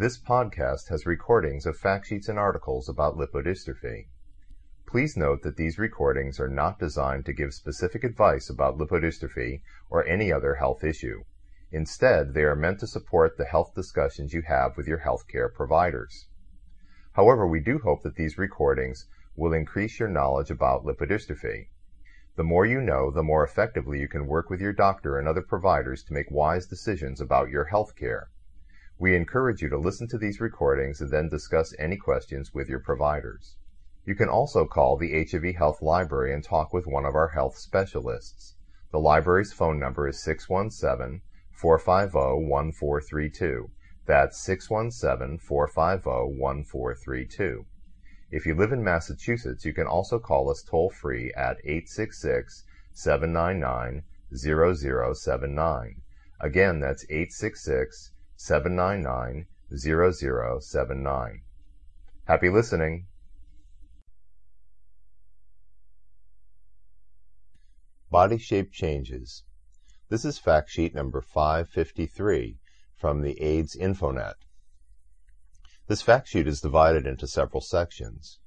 This podcast has recordings of fact sheets and articles about lipodystrophy. Please note that these recordings are not designed to give specific advice about lipodystrophy or any other health issue. Instead, they are meant to support the health discussions you have with your healthcare providers. However, we do hope that these recordings will increase your knowledge about lipodystrophy. The more you know, the more effectively you can work with your doctor and other providers to make wise decisions about your health care. We encourage you to listen to these recordings and then discuss any questions with your providers. You can also call the HIV Health Library and talk with one of our health specialists. The library's phone number is 617 450 1432. That's 617 450 1432. If you live in Massachusetts, you can also call us toll free at 866 799 0079. Again, that's 866 799 0079. Happy listening! Body shape changes. This is fact sheet number 553 from the AIDS Infonet. This fact sheet is divided into several sections.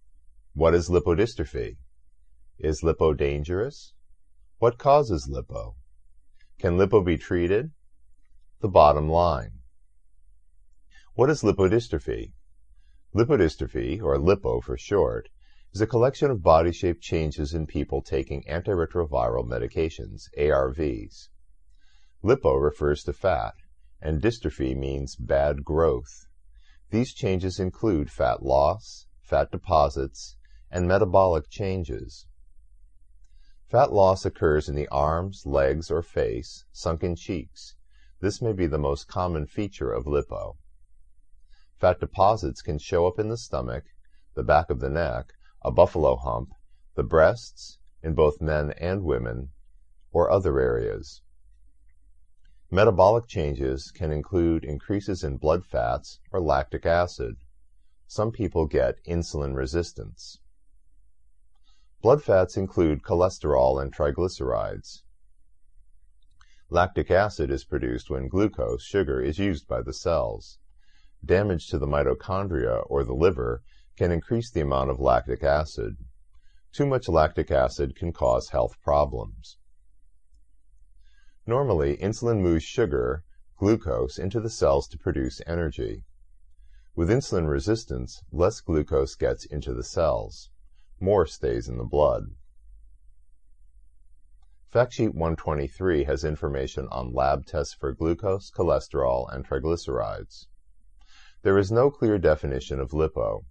What is lipodystrophy? Is lipo dangerous? What causes lipo? Can lipo be treated? The bottom line. What is lipodystrophy? Lipodystrophy, or lipo for short, is a collection of body shape changes in people taking antiretroviral medications, ARVs. Lipo refers to fat, and dystrophy means bad growth. These changes include fat loss, fat deposits, and metabolic changes. Fat loss occurs in the arms, legs, or face, sunken cheeks. This may be the most common feature of lipo. Fat deposits can show up in the stomach, the back of the neck, a buffalo hump, the breasts, in both men and women, or other areas. Metabolic changes can include increases in blood fats or lactic acid. Some people get insulin resistance. Blood fats include cholesterol and triglycerides. Lactic acid is produced when glucose, sugar, is used by the cells. Damage to the mitochondria or the liver can increase the amount of lactic acid. Too much lactic acid can cause health problems. Normally, insulin moves sugar, glucose, into the cells to produce energy. With insulin resistance, less glucose gets into the cells. More stays in the blood. Fact sheet 123 has information on lab tests for glucose, cholesterol, and triglycerides. There is no clear definition of lipo.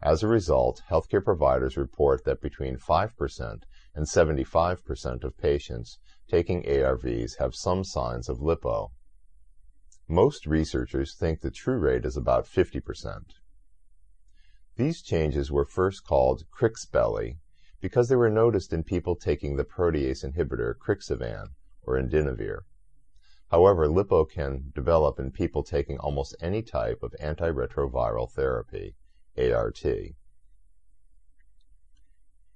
As a result, healthcare providers report that between 5% and 75% of patients taking ARVs have some signs of lipo. Most researchers think the true rate is about 50%. These changes were first called Crix belly because they were noticed in people taking the protease inhibitor Crixivan or Indinavir. However, lipo can develop in people taking almost any type of antiretroviral therapy, ART.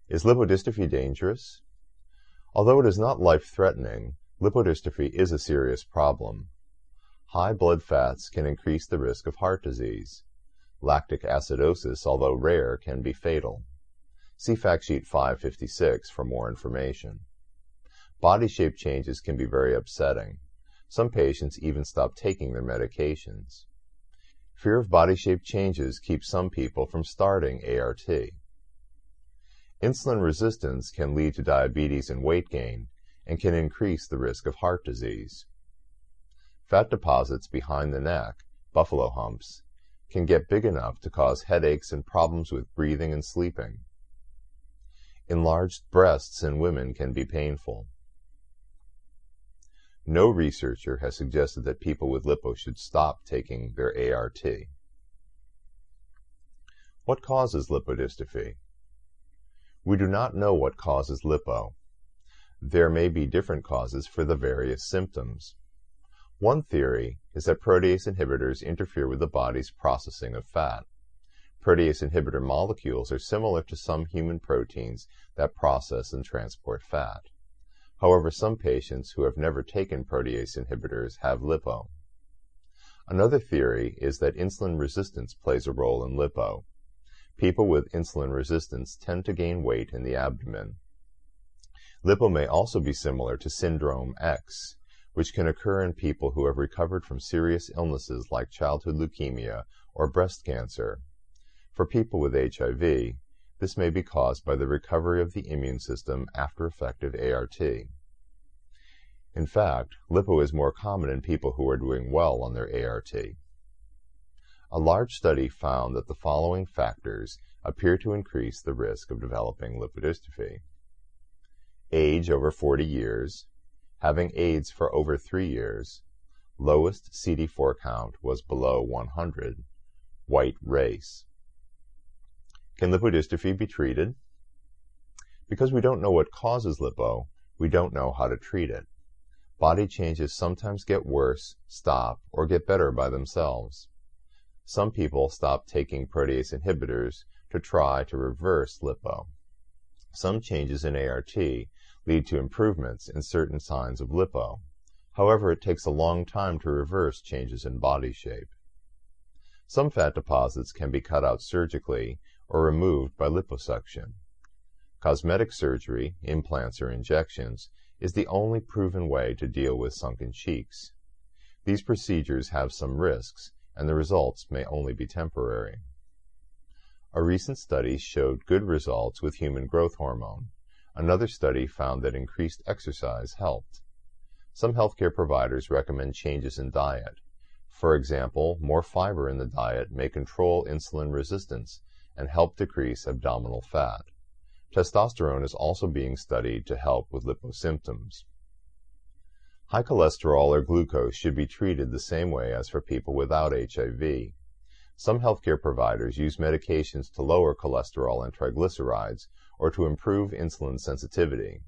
Is lipodystrophy dangerous? Although it is not life-threatening, lipodystrophy is a serious problem. High blood fats can increase the risk of heart disease. Lactic acidosis, although rare, can be fatal. See fact sheet 556 for more information. Body shape changes can be very upsetting. Some patients even stop taking their medications. Fear of body shape changes keeps some people from starting ART. Insulin resistance can lead to diabetes and weight gain, and can increase the risk of heart disease. Fat deposits behind the neck, buffalo humps, can get big enough to cause headaches and problems with breathing and sleeping. Enlarged breasts in women can be painful. No researcher has suggested that people with lipo should stop taking their ART. What causes lipodystrophy? We do not know what causes lipo. There may be different causes for the various symptoms. One theory is that protease inhibitors interfere with the body's processing of fat. Protease inhibitor molecules are similar to some human proteins that process and transport fat. However, some patients who have never taken protease inhibitors have lipo. Another theory is that insulin resistance plays a role in lipo. People with insulin resistance tend to gain weight in the abdomen. Lipo may also be similar to syndrome X, which can occur in people who have recovered from serious illnesses like childhood leukemia or breast cancer. For people with HIV, this may be caused by the recovery of the immune system after effective ART. In fact, lipo is more common in people who are doing well on their ART. A large study found that the following factors appear to increase the risk of developing lipodystrophy age over 40 years, having AIDS for over 3 years, lowest CD4 count was below 100, white race. Can lipodystrophy be treated? Because we don't know what causes lipo, we don't know how to treat it. Body changes sometimes get worse, stop, or get better by themselves. Some people stop taking protease inhibitors to try to reverse lipo. Some changes in ART lead to improvements in certain signs of lipo. However, it takes a long time to reverse changes in body shape. Some fat deposits can be cut out surgically or removed by liposuction. Cosmetic surgery, implants or injections, is the only proven way to deal with sunken cheeks. These procedures have some risks, and the results may only be temporary. A recent study showed good results with human growth hormone. Another study found that increased exercise helped. Some healthcare providers recommend changes in diet. For example, more fiber in the diet may control insulin resistance and help decrease abdominal fat. Testosterone is also being studied to help with liposymptoms. High cholesterol or glucose should be treated the same way as for people without HIV. Some healthcare providers use medications to lower cholesterol and triglycerides or to improve insulin sensitivity.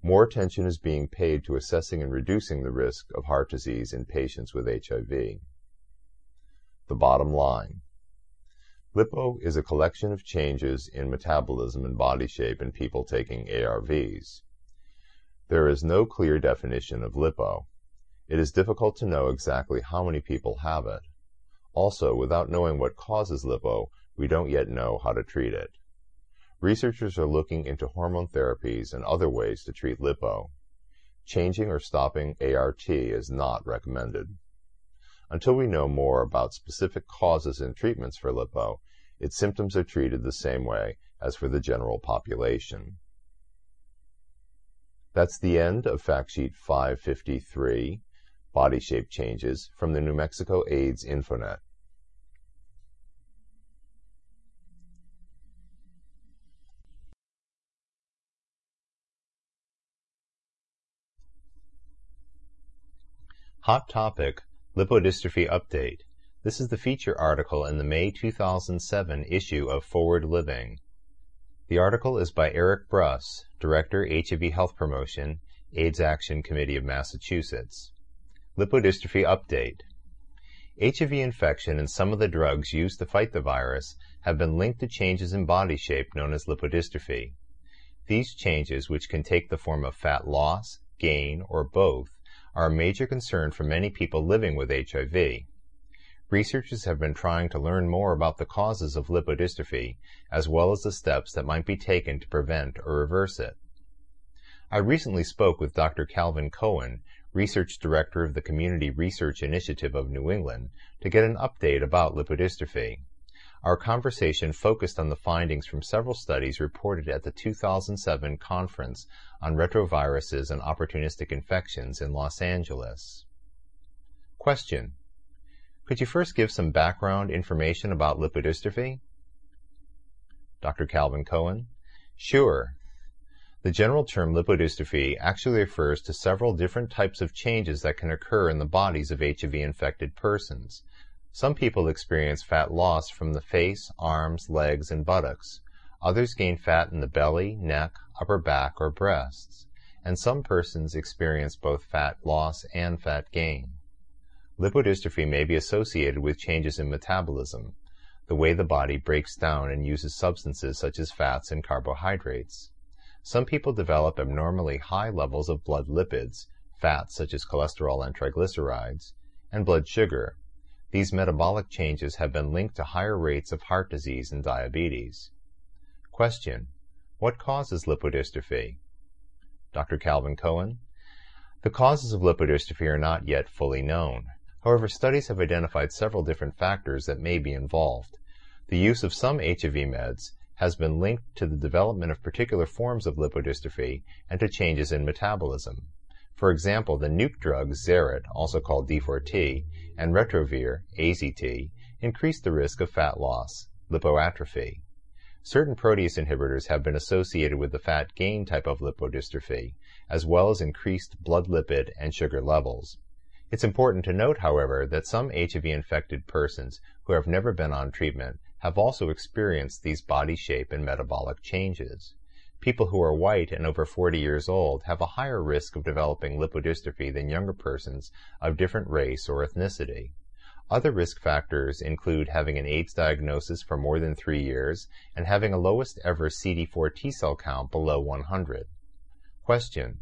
More attention is being paid to assessing and reducing the risk of heart disease in patients with HIV. The bottom line. Lipo is a collection of changes in metabolism and body shape in people taking ARVs. There is no clear definition of lipo. It is difficult to know exactly how many people have it. Also, without knowing what causes lipo, we don't yet know how to treat it. Researchers are looking into hormone therapies and other ways to treat lipo. Changing or stopping ART is not recommended. Until we know more about specific causes and treatments for lipo, its symptoms are treated the same way as for the general population. That's the end of Fact Sheet 553, Body Shape Changes, from the New Mexico AIDS Infonet. Hot Topic Lipodystrophy Update. This is the feature article in the May 2007 issue of Forward Living. The article is by Eric Bruss, Director, HIV Health Promotion, AIDS Action Committee of Massachusetts. Lipodystrophy Update. HIV infection and some of the drugs used to fight the virus have been linked to changes in body shape known as lipodystrophy. These changes, which can take the form of fat loss, gain, or both, are a major concern for many people living with HIV. Researchers have been trying to learn more about the causes of lipodystrophy, as well as the steps that might be taken to prevent or reverse it. I recently spoke with Dr. Calvin Cohen, Research Director of the Community Research Initiative of New England, to get an update about lipodystrophy. Our conversation focused on the findings from several studies reported at the 2007 Conference on Retroviruses and Opportunistic Infections in Los Angeles. Question. Could you first give some background information about lipodystrophy? Dr. Calvin Cohen. Sure. The general term lipodystrophy actually refers to several different types of changes that can occur in the bodies of HIV infected persons. Some people experience fat loss from the face, arms, legs, and buttocks. Others gain fat in the belly, neck, upper back, or breasts. And some persons experience both fat loss and fat gain. Lipodystrophy may be associated with changes in metabolism, the way the body breaks down and uses substances such as fats and carbohydrates. Some people develop abnormally high levels of blood lipids, fats such as cholesterol and triglycerides, and blood sugar, these metabolic changes have been linked to higher rates of heart disease and diabetes. Question. What causes lipodystrophy? Dr. Calvin Cohen. The causes of lipodystrophy are not yet fully known. However, studies have identified several different factors that may be involved. The use of some HIV meds has been linked to the development of particular forms of lipodystrophy and to changes in metabolism. For example, the nuke drug Zerit, also called D4T, and Retrovir, AZT, increase the risk of fat loss, lipoatrophy. Certain protease inhibitors have been associated with the fat gain type of lipodystrophy, as well as increased blood lipid and sugar levels. It's important to note, however, that some HIV-infected persons who have never been on treatment have also experienced these body shape and metabolic changes. People who are white and over 40 years old have a higher risk of developing lipodystrophy than younger persons of different race or ethnicity. Other risk factors include having an AIDS diagnosis for more than three years and having a lowest ever CD4 T cell count below 100. Question.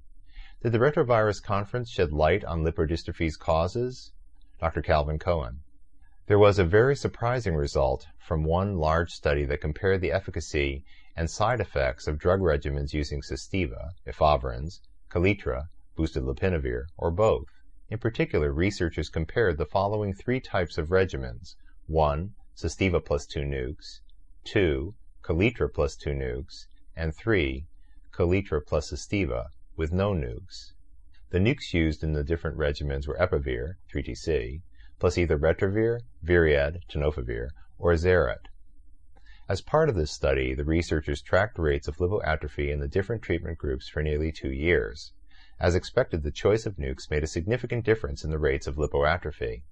Did the Retrovirus Conference shed light on lipodystrophy's causes? Dr. Calvin Cohen. There was a very surprising result from one large study that compared the efficacy and side effects of drug regimens using Sustiva, efavirenz, Kaletra, boosted lopinavir, or both. In particular, researchers compared the following three types of regimens. 1. Sustiva plus 2 nukes. 2. Kaletra plus 2 nukes. And 3. Kaletra plus Sustiva with no nukes. The nukes used in the different regimens were Epivir, 3TC, plus either Retrovir, Viread, Tenofovir, or Zerit. As part of this study, the researchers tracked rates of lipoatrophy in the different treatment groups for nearly two years. As expected, the choice of nukes made a significant difference in the rates of lipoatrophy.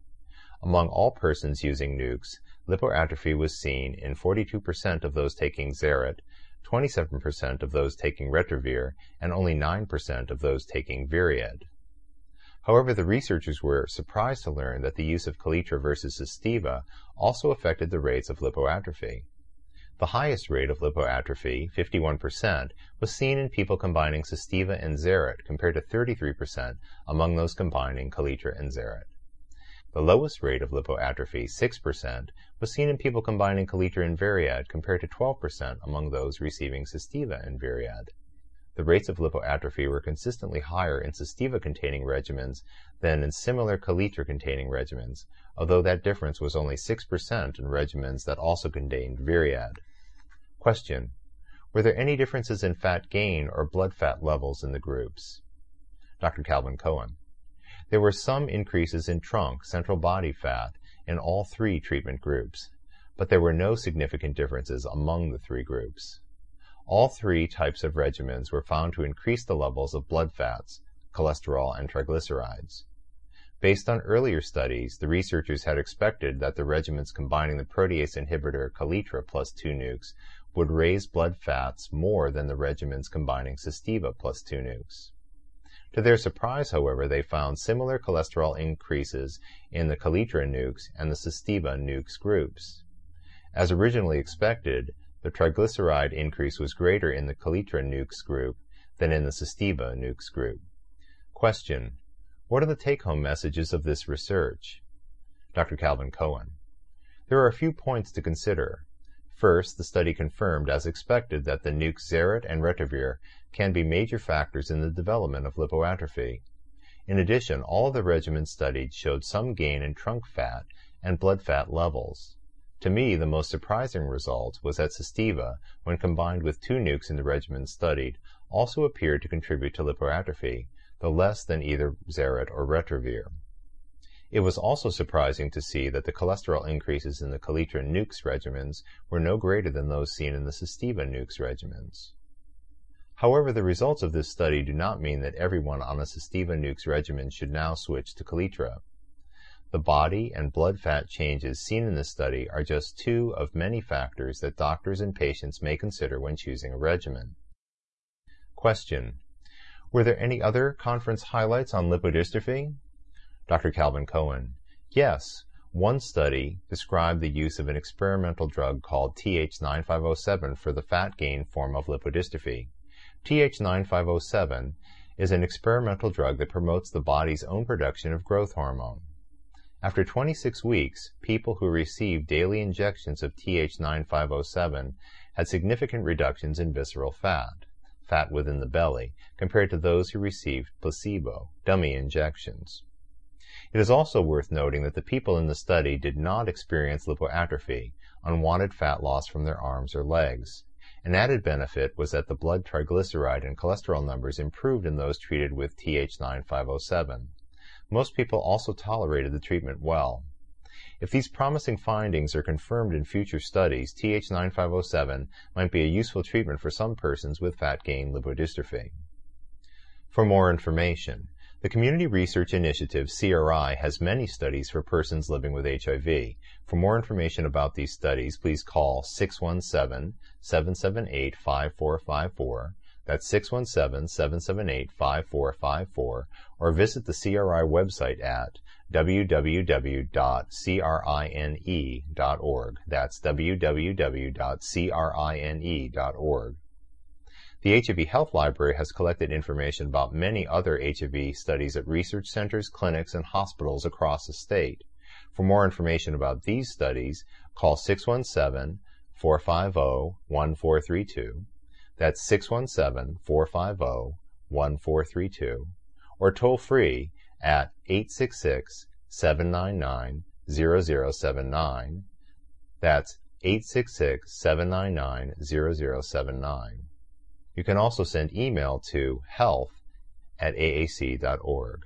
Among all persons using nukes, lipoatrophy was seen in 42% of those taking Zerit, 27% of those taking Retrovir, and only 9% of those taking Viread. However, the researchers were surprised to learn that the use of Kaletra versus Sustiva also affected the rates of lipoatrophy. The highest rate of lipoatrophy, 51%, was seen in people combining Sustiva and Zerit compared to 33% among those combining Kaletra and Zerit. The lowest rate of lipoatrophy, 6%, was seen in people combining Kaletra and Viread compared to 12% among those receiving Sustiva and Viread. The rates of lipoatrophy were consistently higher in Sustiva-containing regimens than in similar Kaletra-containing regimens, although that difference was only 6% in regimens that also contained Viread. Question. Were there any differences in fat gain or blood fat levels in the groups? Dr. Calvin Cohen. There were some increases in trunk, central body fat in all three treatment groups, but there were no significant differences among the three groups. All three types of regimens were found to increase the levels of blood fats, cholesterol, and triglycerides. Based on earlier studies, the researchers had expected that the regimens combining the protease inhibitor Kaletra plus 2 nukes would raise blood fats more than the regimens combining Sustiva plus 2 nukes. To their surprise, however, they found similar cholesterol increases in the Kaletra nukes and the Sustiva nukes groups. As originally expected, the triglyceride increase was greater in the Kaletra nukes group than in the Sustiva nukes group. Question. What are the take-home messages of this research? Dr. Calvin Cohen. There are a few points to consider. First, the study confirmed, as expected, that the nukes Zerit and Retrovir can be major factors in the development of lipoatrophy. In addition, all of the regimens studied showed some gain in trunk fat and blood fat levels. To me, the most surprising result was that Sustiva, when combined with two nukes in the regimen studied, also appeared to contribute to lipoatrophy, though less than either Zerit or Retrovir. It was also surprising to see that the cholesterol increases in the Kaletra nukes regimens were no greater than those seen in the Sustiva nukes regimens. However, the results of this study do not mean that everyone on a Sustiva nukes regimen should now switch to Kaletra. The body and blood fat changes seen in this study are just two of many factors that doctors and patients may consider when choosing a regimen. Question. Were there any other conference highlights on lipodystrophy? Dr. Calvin Cohen. Yes, one study described the use of an experimental drug called TH9507 for the fat gain form of lipodystrophy. TH9507 is an experimental drug that promotes the body's own production of growth hormone. After 26 weeks, people who received daily injections of TH9507 had significant reductions in visceral fat, fat within the belly, compared to those who received placebo, dummy injections. It is also worth noting that the people in the study did not experience lipoatrophy, unwanted fat loss from their arms or legs. An added benefit was that the blood triglyceride and cholesterol numbers improved in those treated with TH9507. Most people also tolerated the treatment well. If these promising findings are confirmed in future studies, TH9507 might be a useful treatment for some persons with fat gain lipodystrophy. For more information, the Community Research Initiative, CRI, has many studies for persons living with HIV. For more information about these studies, please call 617 778 5454. That's 617 778 5454, or visit the CRI website at www.crine.org. That's www.crine.org. The HIV Health Library has collected information about many other HIV studies at research centers, clinics, and hospitals across the state. For more information about these studies, call 617 450 1432. That's 617 450 1432. Or toll free at 866 799 0079. That's 866 799 0079. You can also send email to health at aac.org.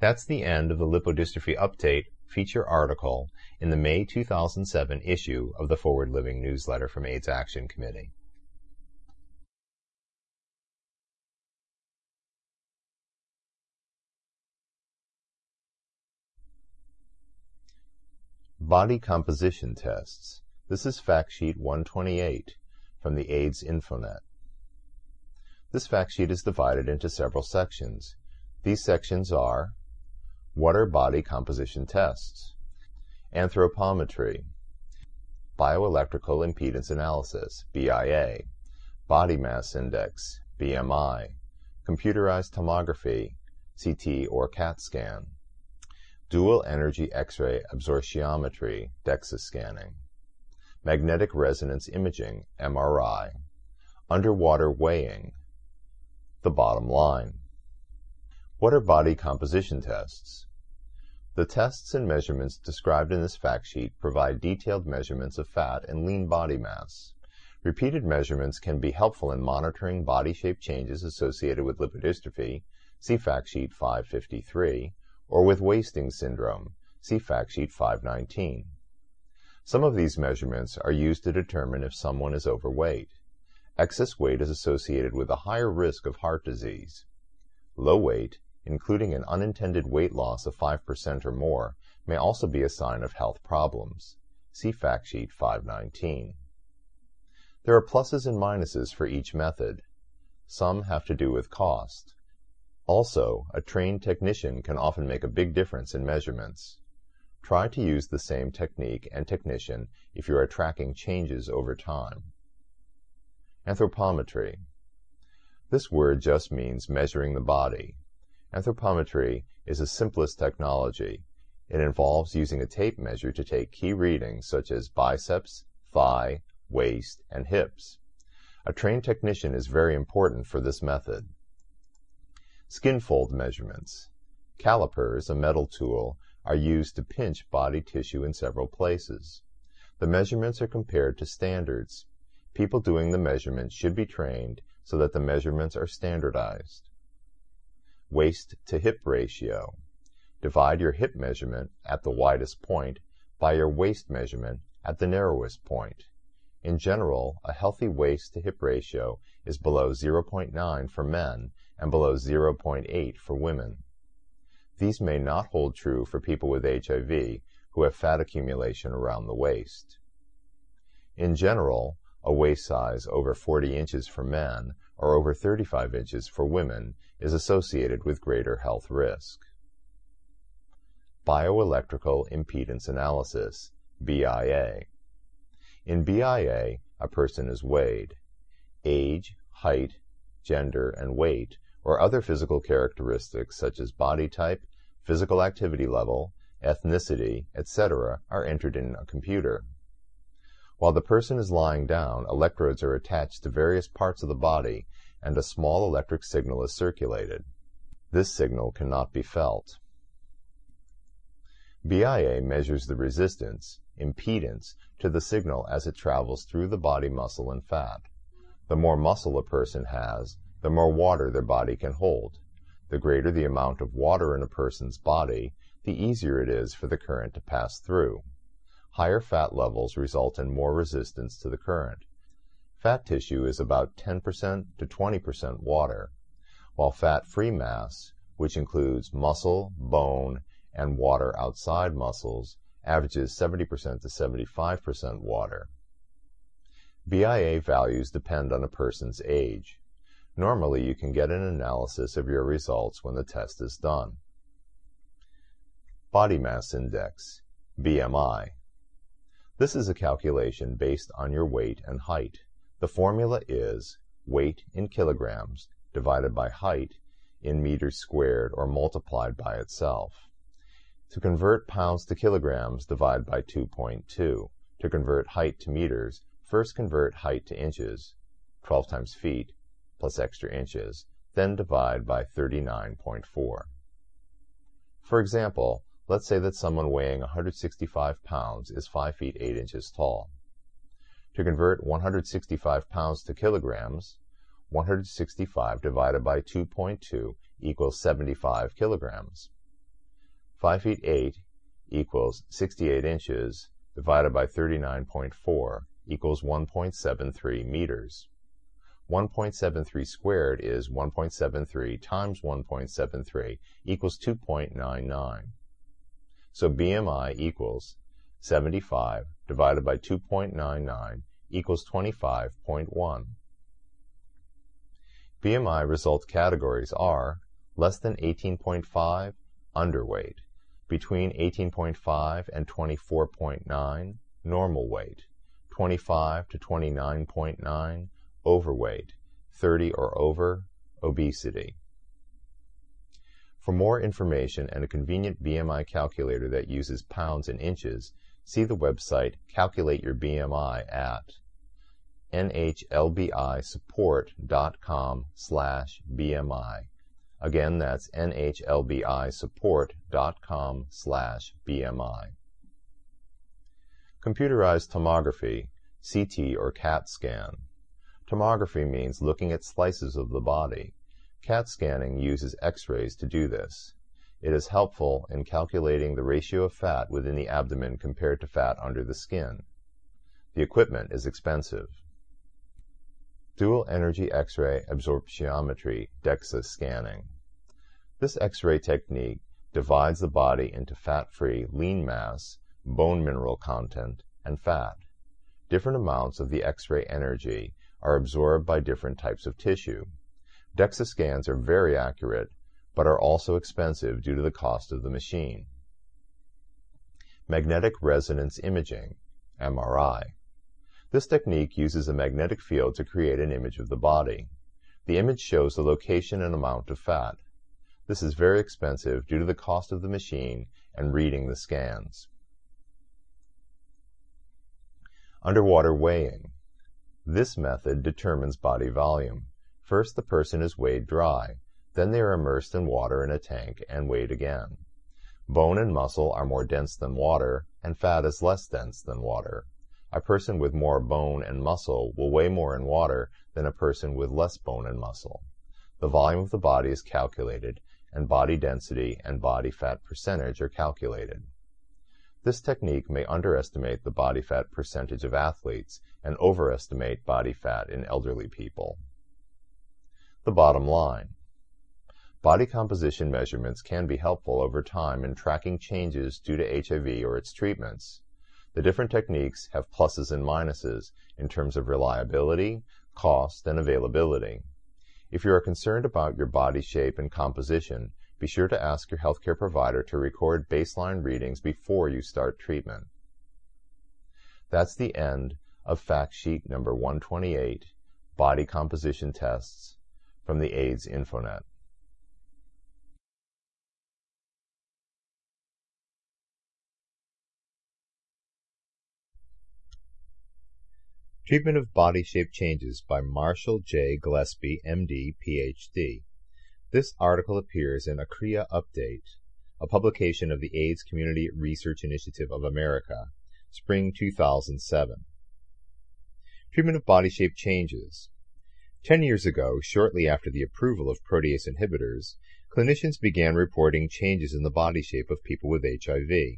That's the end of the lipodystrophy update feature article in the May 2007 issue of the Forward Living newsletter from AIDS Action Committee. Body composition tests. This is fact sheet 128 from the AIDS Infonet. This fact sheet is divided into several sections. These sections are What are body composition tests? Anthropometry, Bioelectrical impedance analysis, BIA, Body mass index, BMI, Computerized tomography, CT or CAT scan, Dual energy X-ray absorptiometry, DEXA scanning, magnetic resonance imaging, MRI, underwater weighing, the bottom line. What are body composition tests? The tests and measurements described in this fact sheet provide detailed measurements of fat and lean body mass. Repeated measurements can be helpful in monitoring body shape changes associated with lipodystrophy, see fact sheet 553, or with wasting syndrome, see fact sheet 519. Some of these measurements are used to determine if someone is overweight. Excess weight is associated with a higher risk of heart disease. Low weight, including an unintended weight loss of 5% or more, may also be a sign of health problems. See fact sheet 519. There are pluses and minuses for each method. Some have to do with cost. Also, a trained technician can often make a big difference in measurements. Try to use the same technique and technician if you are tracking changes over time. Anthropometry. This word just means measuring the body. Anthropometry is the simplest technology. It involves using a tape measure to take key readings such as biceps, thigh, waist, and hips. A trained technician is very important for this method. Skin fold measurements. Calipers, a metal tool, are used to pinch body tissue in several places. The measurements are compared to standards. People doing the measurements should be trained so that the measurements are standardized. Waist to hip ratio. Divide your hip measurement at the widest point by your waist measurement at the narrowest point. In general, a healthy waist to hip ratio is below 0.9 for men and below 0.8 for women. These may not hold true for people with HIV who have fat accumulation around the waist. In general, a waist size over 40 inches for men or over 35 inches for women is associated with greater health risk. Bioelectrical impedance analysis, BIA. In BIA, a person is weighed. Age, height, gender, and weight or other physical characteristics such as body type, physical activity level, ethnicity, etc. are entered in a computer. While the person is lying down, electrodes are attached to various parts of the body and a small electric signal is circulated. This signal cannot be felt. BIA measures the resistance, impedance, to the signal as it travels through the body muscle and fat. The more muscle a person has, the more water their body can hold. The greater the amount of water in a person's body, the easier it is for the current to pass through. Higher fat levels result in more resistance to the current. Fat tissue is about 10% to 20% water, while fat-free mass, which includes muscle, bone, and water outside muscles, averages 70% to 75% water. BIA values depend on a person's age. Normally, you can get an analysis of your results when the test is done. Body Mass Index, BMI. This is a calculation based on your weight and height. The formula is weight in kilograms divided by height in meters squared or multiplied by itself. To convert pounds to kilograms, divide by 2.2. To convert height to meters, first convert height to inches, 12 times feet, plus extra inches, then divide by 39.4. For example, let's say that someone weighing 165 pounds is 5 feet 8 inches tall. To convert 165 pounds to kilograms, 165 divided by 2.2 equals 75 kilograms. 5 feet 8 equals 68 inches divided by 39.4 equals 1.73 meters. 1.73 squared is 1.73 times 1.73 equals 2.99. So BMI equals 75 divided by 2.99 equals 25.1. BMI result categories are less than 18.5, underweight, between 18.5 and 24.9, normal weight, 25 to 29.9, overweight, 30 or over, obesity. For more information and a convenient BMI calculator that uses pounds and inches, see the website Calculate Your BMI at nhlbisupport.com slash BMI. Again, that's nhlbisupport.com slash BMI. Computerized tomography, CT or CAT scan. Tomography means looking at slices of the body. CAT scanning uses X-rays to do this. It is helpful in calculating the ratio of fat within the abdomen compared to fat under the skin. The equipment is expensive. Dual Energy X-ray Absorptiometry DEXA scanning. This X-ray technique divides the body into fat-free lean mass, bone mineral content, and fat. Different amounts of the X-ray energy are absorbed by different types of tissue. DEXA scans are very accurate, but are also expensive due to the cost of the machine. Magnetic resonance imaging, MRI. This technique uses a magnetic field to create an image of the body. The image shows the location and amount of fat. This is very expensive due to the cost of the machine and reading the scans. Underwater weighing. This method determines body volume. First the person is weighed dry, then they are immersed in water in a tank and weighed again. Bone and muscle are more dense than water, and fat is less dense than water. A person with more bone and muscle will weigh more in water than a person with less bone and muscle. The volume of the body is calculated, and body density and body fat percentage are calculated. This technique may underestimate the body fat percentage of athletes and overestimate body fat in elderly people. The bottom line. Body composition measurements can be helpful over time in tracking changes due to HIV or its treatments. The different techniques have pluses and minuses in terms of reliability, cost, and availability. If you are concerned about your body shape and composition, be sure to ask your healthcare provider to record baseline readings before you start treatment. That's the end of fact sheet number 128, Body Composition Tests, from the AIDS Infonet. Treatment of Body Shape Changes by Marshall J. Glesby, MD, PhD. This article appears in ACRIA Update, a publication of the AIDS Community Research Initiative of America, spring 2007. Treatment of Body Shape Changes. Ten years ago, shortly after the approval of protease inhibitors, clinicians began reporting changes in the body shape of people with HIV.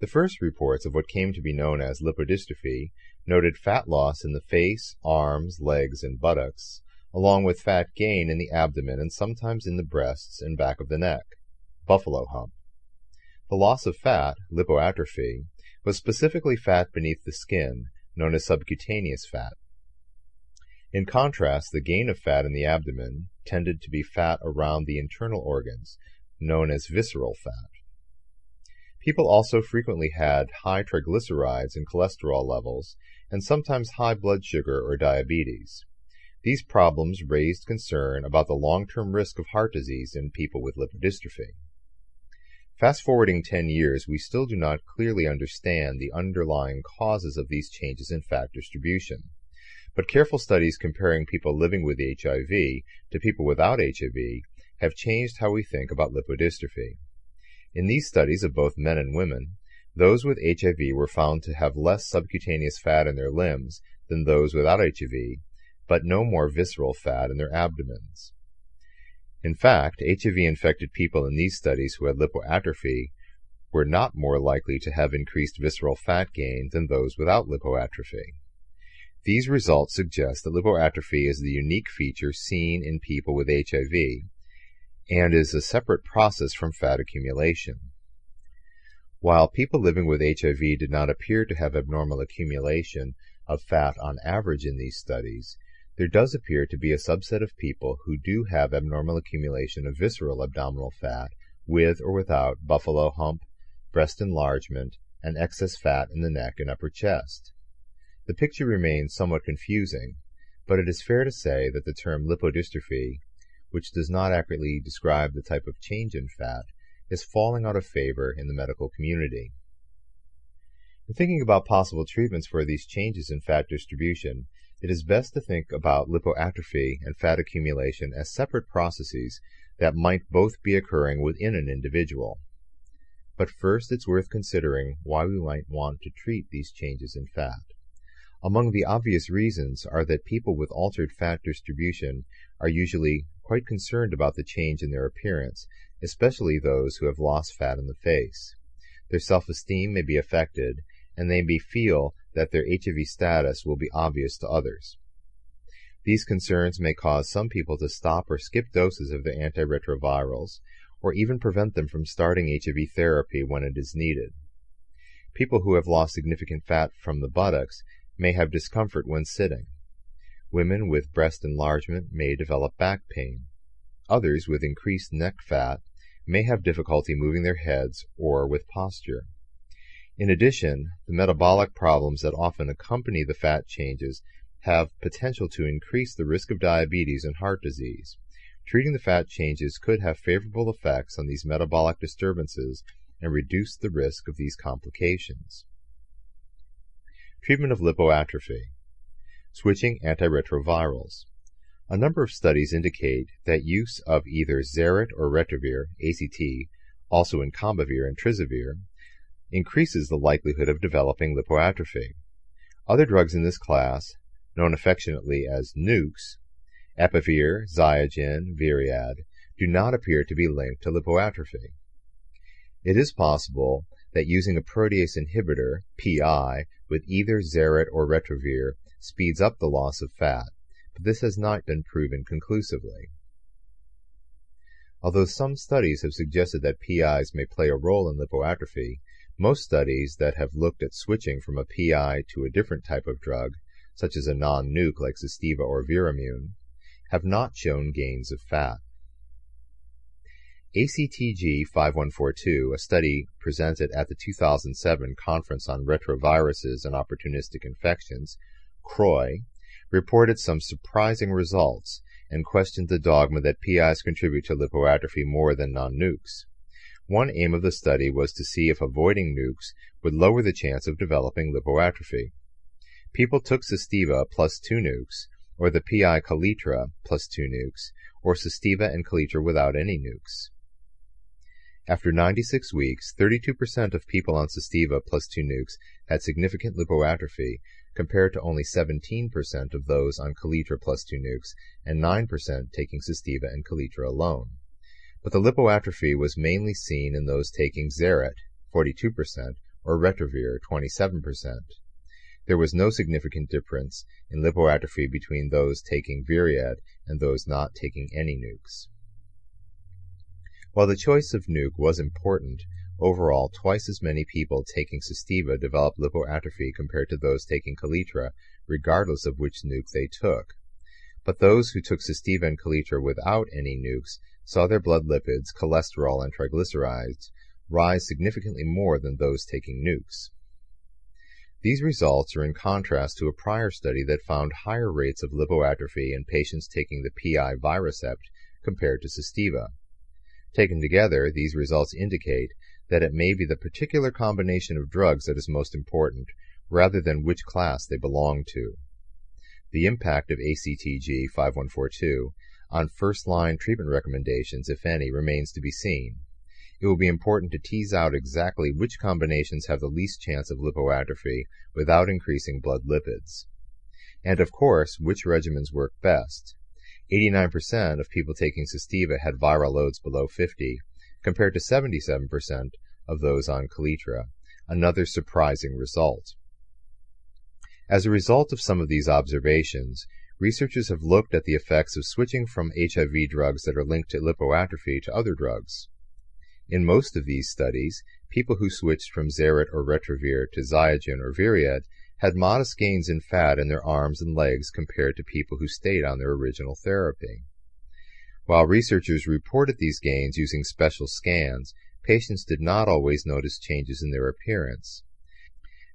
The first reports of what came to be known as lipodystrophy noted fat loss in the face, arms, legs, and buttocks, along with fat gain in the abdomen and sometimes in the breasts and back of the neck. Buffalo hump. The loss of fat, lipoatrophy, was specifically fat beneath the skin, known as subcutaneous fat. In contrast, the gain of fat in the abdomen tended to be fat around the internal organs, known as visceral fat. People also frequently had high triglycerides and cholesterol levels, and sometimes high blood sugar or diabetes. These problems raised concern about the long-term risk of heart disease in people with lipodystrophy. Fast forwarding 10 years, we still do not clearly understand the underlying causes of these changes in fat distribution. But careful studies comparing people living with HIV to people without HIV have changed how we think about lipodystrophy. In these studies of both men and women, those with HIV were found to have less subcutaneous fat in their limbs than those without HIV, but no more visceral fat in their abdomens. In fact, HIV-infected people in these studies who had lipoatrophy were not more likely to have increased visceral fat gain than those without lipoatrophy. These results suggest that lipoatrophy is the unique feature seen in people with HIV and is a separate process from fat accumulation. While people living with HIV did not appear to have abnormal accumulation of fat on average in these studies, there does appear to be a subset of people who do have abnormal accumulation of visceral abdominal fat with or without buffalo hump, breast enlargement, and excess fat in the neck and upper chest. The picture remains somewhat confusing, but it is fair to say that the term lipodystrophy, which does not accurately describe the type of change in fat, is falling out of favor in the medical community. In thinking about possible treatments for these changes in fat distribution, it is best to think about lipoatrophy and fat accumulation as separate processes that might both be occurring within an individual. But first it's worth considering why we might want to treat these changes in fat. Among the obvious reasons are that people with altered fat distribution are usually quite concerned about the change in their appearance, especially those who have lost fat in the face. Their self-esteem may be affected, and they may feel that their HIV status will be obvious to others. These concerns may cause some people to stop or skip doses of their antiretrovirals, or even prevent them from starting HIV therapy when it is needed. People who have lost significant fat from the buttocks may have discomfort when sitting. Women with breast enlargement may develop back pain. Others with increased neck fat may have difficulty moving their heads or with posture. In addition, the metabolic problems that often accompany the fat changes have potential to increase the risk of diabetes and heart disease. Treating the fat changes could have favorable effects on these metabolic disturbances and reduce the risk of these complications. Treatment of lipoatrophy. Switching antiretrovirals. A number of studies indicate that use of either Zerit or Retrovir, AZT, also in Combivir and Trizivir, increases the likelihood of developing lipoatrophy. Other drugs in this class, known affectionately as NUCs, Epivir, Ziagen, Viread, do not appear to be linked to lipoatrophy. It is possible that using a protease inhibitor, PI, with either Zerit or Retrovir speeds up the loss of fat, but this has not been proven conclusively. Although some studies have suggested that PIs may play a role in lipoatrophy, most studies that have looked at switching from a PI to a different type of drug, such as a non-nuc like Sustiva or Viramune, have not shown gains of fat. ACTG 5142, a study presented at the 2007 Conference on Retroviruses and Opportunistic Infections, CROI, reported some surprising results and questioned the dogma that PIs contribute to lipoatrophy more than non-nucs. One aim of the study was to see if avoiding nukes would lower the chance of developing lipoatrophy. people took Sustiva plus 2 nukes, or the PI Kaletra plus 2 nukes, or Sustiva and Kaletra without any nukes. After 96 weeks, 32% of people on Sustiva plus 2 nukes had significant lipoatrophy, compared to only 17% of those on Kaletra plus 2 nukes and 9% taking Sestiva and Kaletra alone. But the lipoatrophy was mainly seen in those taking Zerit, 42%, or Retrovir, 27%. There was no significant difference in lipoatrophy between those taking Viread and those not taking any nukes. While the choice of nuke was important, overall twice as many people taking Sustiva developed lipoatrophy compared to those taking Kaletra, regardless of which nuke they took. But those who took Sustiva and Kaletra without any nukes saw their blood lipids, cholesterol, and triglycerides rise significantly more than those taking nukes. These results are in contrast to a prior study that found higher rates of lipoatrophy in patients taking the PI Viracept compared to Sustiva. Taken together, these results indicate that it may be the particular combination of drugs that is most important, rather than which class they belong to. The impact of ACTG 5142 on first-line treatment recommendations, if any, remains to be seen. It will be important to tease out exactly which combinations have the least chance of lipoatrophy without increasing blood lipids. And of course, which regimens work best. 89% of people taking Sustiva had viral loads below 50, compared to 77% of those on Kaletra, another surprising result. As a result of some of these observations, researchers have looked at the effects of switching from HIV drugs that are linked to lipoatrophy to other drugs. In most of these studies, people who switched from Zerit or Retrovir to Ziagen or Viread had modest gains in fat in their arms and legs compared to people who stayed on their original therapy. While researchers reported these gains using special scans, patients did not always notice changes in their appearance.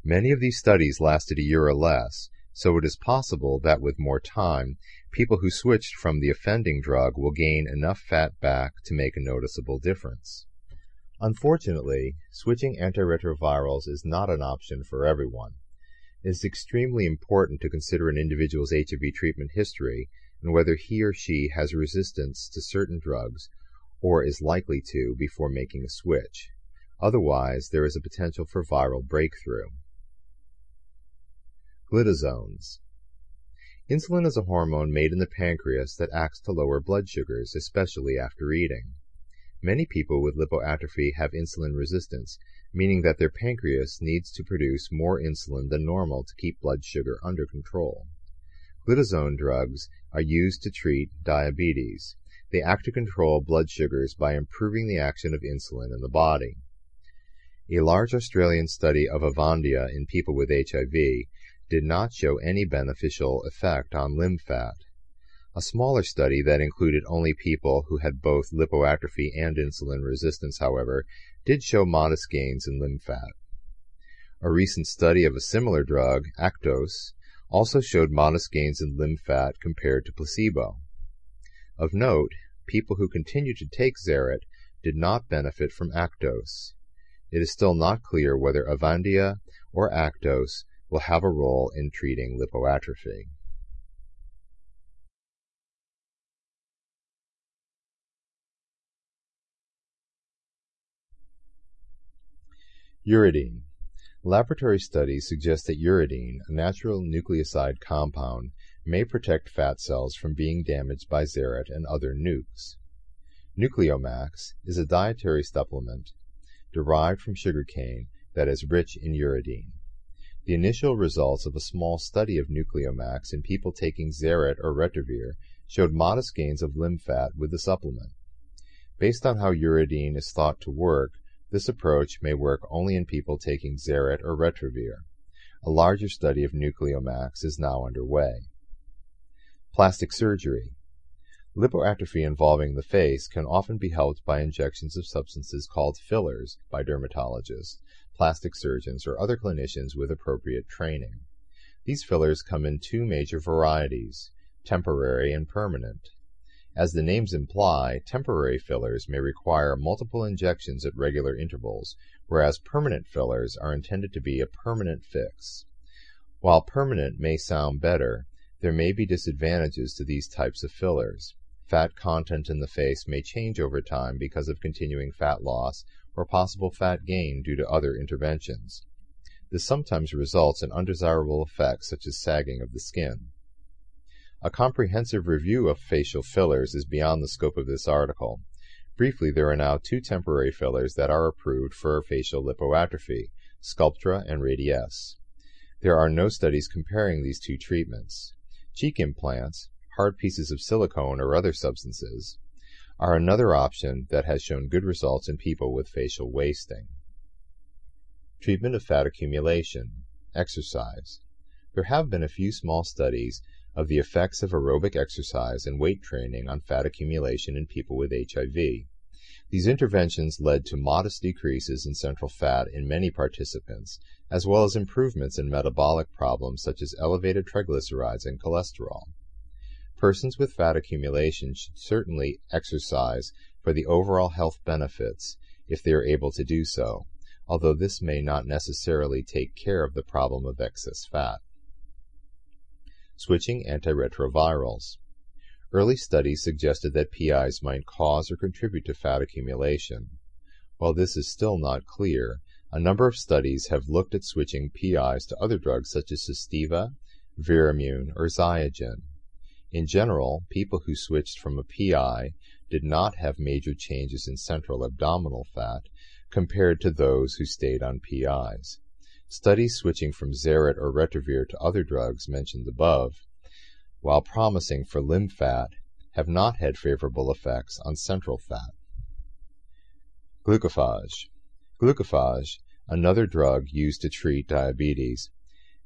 Many of these studies lasted a year or less, so it is possible that with more time, people who switched from the offending drug will gain enough fat back to make a noticeable difference. Unfortunately, switching antiretrovirals is not an option for everyone. It is extremely important to consider an individual's HIV treatment history and whether he or she has resistance to certain drugs or is likely to before making a switch. Otherwise, there is a potential for viral breakthrough. Glitazones. Insulin is a hormone made in the pancreas that acts to lower blood sugars, especially after eating. Many people with lipoatrophy have insulin resistance, meaning that their pancreas needs to produce more insulin than normal to keep blood sugar under control. Glitazone drugs are used to treat diabetes. They act to control blood sugars by improving the action of insulin in the body. A large Australian study of Avandia in people with HIV did not show any beneficial effect on limb fat. A smaller study that included only people who had both lipoatrophy and insulin resistance, however, did show modest gains in limb fat. A recent study of a similar drug, Actos, also showed modest gains in limb fat compared to placebo. Of note, people who continued to take Zerit did not benefit from Actos. It is still not clear whether Avandia or Actos will have a role in treating lipoatrophy. Uridine. Laboratory studies suggest that uridine, a natural nucleoside compound, may protect fat cells from being damaged by Zerit and other nukes. Nucleomax is a dietary supplement derived from sugarcane that is rich in uridine. The initial results of a small study of Nucleomax in people taking Zerit or Retrovir showed modest gains of limb fat with the supplement. Based on how uridine is thought to work, this approach may work only in people taking Zerit or Retrovir. A larger study of Nucleomax is now underway. Plastic surgery. Lipoatrophy involving the face can often be helped by injections of substances called fillers by dermatologists, plastic surgeons, or other clinicians with appropriate training. These fillers come in two major varieties, temporary and permanent. As the names imply, temporary fillers may require multiple injections at regular intervals, whereas permanent fillers are intended to be a permanent fix. While permanent may sound better, there may be disadvantages to these types of fillers. Fat content in the face may change over time because of continuing fat loss or possible fat gain due to other interventions. This sometimes results in undesirable effects such as sagging of the skin. A comprehensive review of facial fillers is beyond the scope of this article. Briefly, there are now two temporary fillers that are approved for facial lipoatrophy, Sculptra and Radiesse. There are no studies comparing these two treatments. Cheek implants, hard pieces of silicone or other substances, are another option that has shown good results in people with facial wasting. Treatment of fat accumulation. Exercise. There have been a few small studies of the effects of aerobic exercise and weight training on fat accumulation in people with HIV. These interventions led to modest decreases in central fat in many participants, as well as improvements in metabolic problems such as elevated triglycerides and cholesterol. Persons with fat accumulation should certainly exercise for the overall health benefits if they are able to do so, although this may not necessarily take care of the problem of excess fat. Switching antiretrovirals. Early studies suggested that PIs might cause or contribute to fat accumulation. While this is still not clear, a number of studies have looked at switching PIs to other drugs such as Sustiva, Viramune, or Ziagen. In general, people who switched from a PI did not have major changes in central abdominal fat compared to those who stayed on PIs. Studies switching from Zerit or Retrovir to other drugs mentioned above, while promising for limb fat, have not had favorable effects on central fat. Glucophage. Glucophage, another drug used to treat diabetes,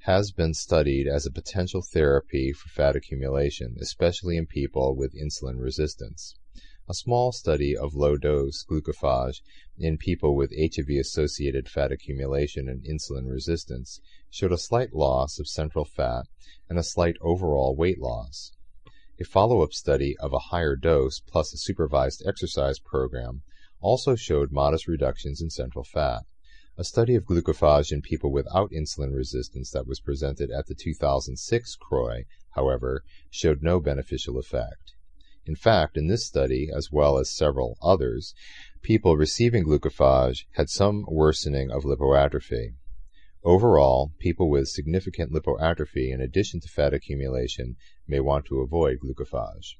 has been studied as a potential therapy for fat accumulation, especially in people with insulin resistance. A small study of low-dose glucophage in people with HIV-associated fat accumulation and insulin resistance showed a slight loss of central fat and a slight overall weight loss. A follow-up study of a higher dose plus a supervised exercise program also showed modest reductions in central fat. A study of glucophage in people without insulin resistance that was presented at the 2006 CROI, however, showed no beneficial effect. In fact, in this study, as well as several others, people receiving glucophage had some worsening of lipoatrophy. Overall, people with significant lipoatrophy in addition to fat accumulation may want to avoid glucophage.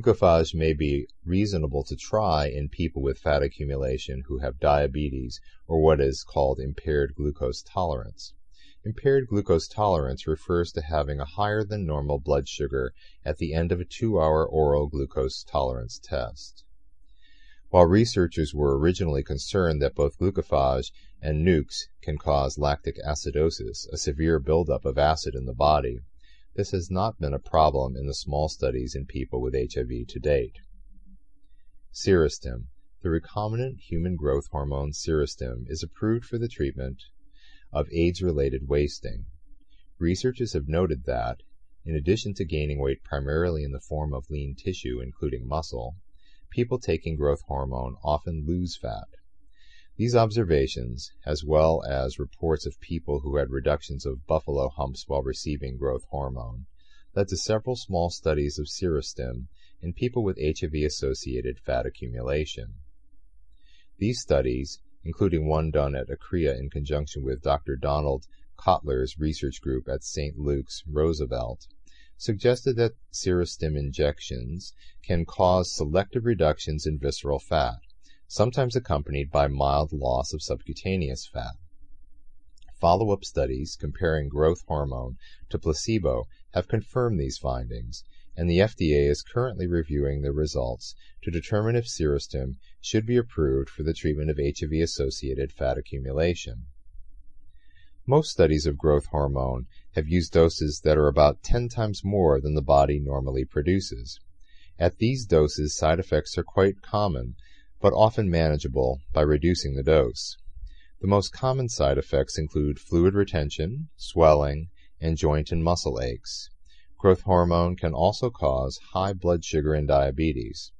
Glucophage may be reasonable to try in people with fat accumulation who have diabetes or what is called impaired glucose tolerance. Impaired glucose tolerance refers to having a higher than normal blood sugar at the end of a two-hour oral glucose tolerance test. While researchers were originally concerned that both glucophage and NUCs can cause lactic acidosis, a severe buildup of acid in the body, this has not been a problem in the small studies in people with HIV to date. Serostim. The recombinant human growth hormone Serostim is approved for the treatment of AIDS-related wasting. Researchers have noted that, in addition to gaining weight primarily in the form of lean tissue, including muscle, people taking growth hormone often lose fat. These observations, as well as reports of people who had reductions of buffalo humps while receiving growth hormone, led to several small studies of Serostim in people with HIV-associated fat accumulation. These studies including one done at ACRIA in conjunction with Dr. Donald Kotler's research group at St. Luke's, Roosevelt, suggested that serostim injections can cause selective reductions in visceral fat, sometimes accompanied by mild loss of subcutaneous fat. Follow-up studies comparing growth hormone to placebo have confirmed these findings, and the FDA is currently reviewing the results to determine if Serostim should be approved for the treatment of HIV-associated fat accumulation. Most studies of growth hormone have used doses that are about 10 times more than the body normally produces. At these doses, side effects are quite common, but often manageable by reducing the dose. The most common side effects include fluid retention, swelling, and joint and muscle aches. Growth hormone can also cause high blood sugar and diabetes.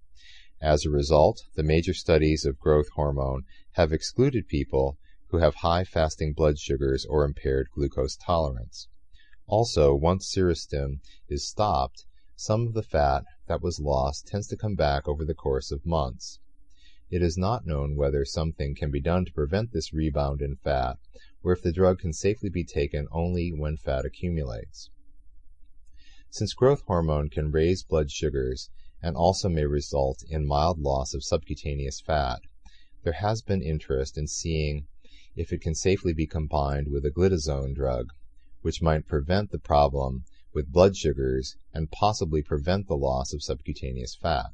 As a result, the major studies of growth hormone have excluded people who have high fasting blood sugars or impaired glucose tolerance. Also, once serostim is stopped, some of the fat that was lost tends to come back over the course of months. It is not known whether something can be done to prevent this rebound in fat, or if the drug can safely be taken only when fat accumulates. Since growth hormone can raise blood sugars and also may result in mild loss of subcutaneous fat, there has been interest in seeing if it can safely be combined with a glitazone drug, which might prevent the problem with blood sugars and possibly prevent the loss of subcutaneous fat.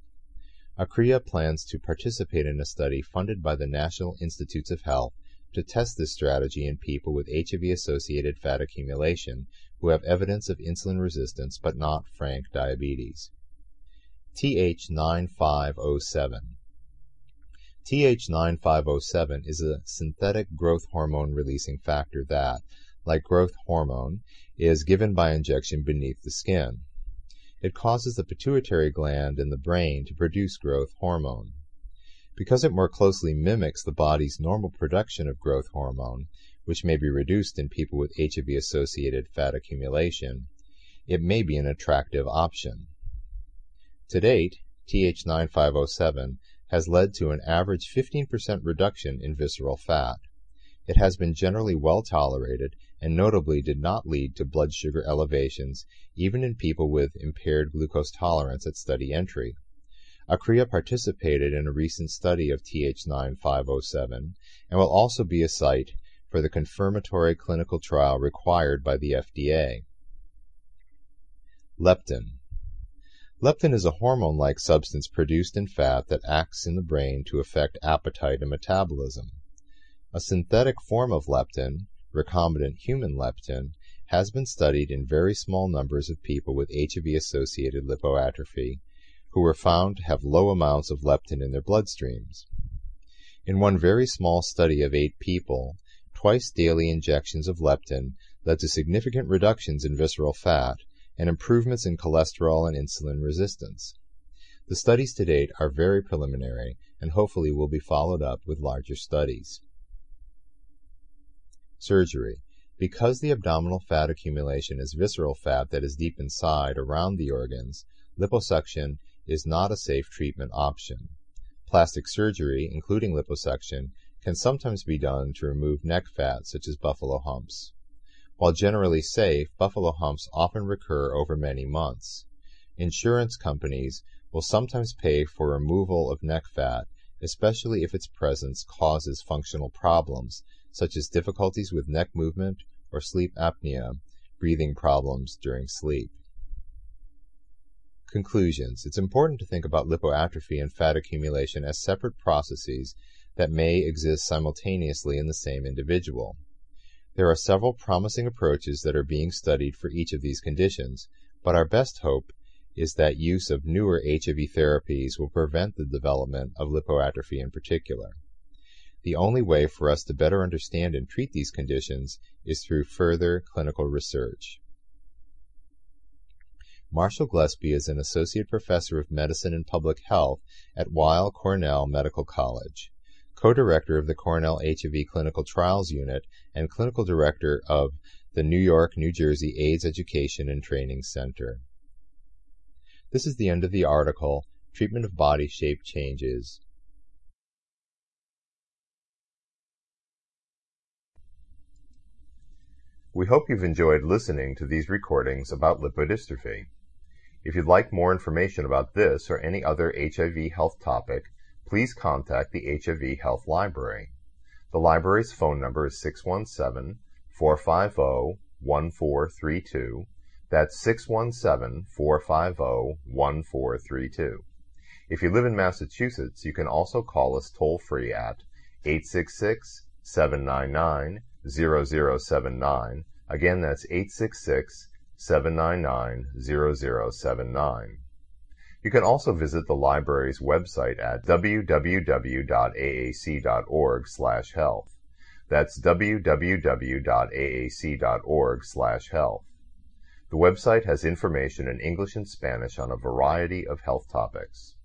ACRIA plans to participate in a study funded by the National Institutes of Health to test this strategy in people with HIV-associated fat accumulation who have evidence of insulin resistance but not frank diabetes. TH9507 TH9507 is a synthetic growth hormone releasing factor that, like growth hormone, is given by injection beneath the skin. It causes the pituitary gland in the brain to produce growth hormone. Because it more closely mimics the body's normal production of growth hormone, which may be reduced in people with HIV-associated fat accumulation, it may be an attractive option. To date, TH9507 has led to an average 15% reduction in visceral fat. It has been generally well tolerated and notably did not lead to blood sugar elevations even in people with impaired glucose tolerance at study entry. ACRIA participated in a recent study of TH9507 and will also be a site for the confirmatory clinical trial required by the FDA. Leptin. Leptin is a hormone-like substance produced in fat that acts in the brain to affect appetite and metabolism. A synthetic form of leptin, recombinant human leptin, has been studied in very small numbers of people with HIV-associated lipoatrophy who were found to have low amounts of leptin in their bloodstreams. In one very small study of eight people, twice daily injections of leptin led to significant reductions in visceral fat and improvements in cholesterol and insulin resistance. The studies to date are very preliminary and hopefully will be followed up with larger studies. Surgery. Because the abdominal fat accumulation is visceral fat that is deep inside around the organs, liposuction is not a safe treatment option. Plastic surgery, including liposuction, can sometimes be done to remove neck fat such as buffalo humps. While generally safe, buffalo humps often recur over many months. Insurance companies will sometimes pay for removal of neck fat, especially if its presence causes functional problems such as difficulties with neck movement or sleep apnea, breathing problems during sleep. Conclusions. It's important to think about lipoatrophy and fat accumulation as separate processes that may exist simultaneously in the same individual. There are several promising approaches that are being studied for each of these conditions, but our best hope is that use of newer HIV therapies will prevent the development of lipoatrophy in particular. The only way for us to better understand and treat these conditions is through further clinical research. Marshall Glesby is an associate professor of medicine and public health at Weill Cornell Medical College, co-director of the Cornell HIV Clinical Trials Unit, and clinical director of the New York, New Jersey AIDS Education and Training Center. This is the end of the article, Treatment of Body Shape Changes. We hope you've enjoyed listening to these recordings about lipodystrophy. If you'd like more information about this or any other HIV health topic, please contact the HIV Health Library. The library's phone number is 617 450 1432. That's 617 450 1432. If you live in Massachusetts, you can also call us toll free at 866 799 0079. Again, that's 866 799 0079. You can also visit the library's website at www.aac.org/health. That's www.aac.org/health. The website has information in English and Spanish on a variety of health topics.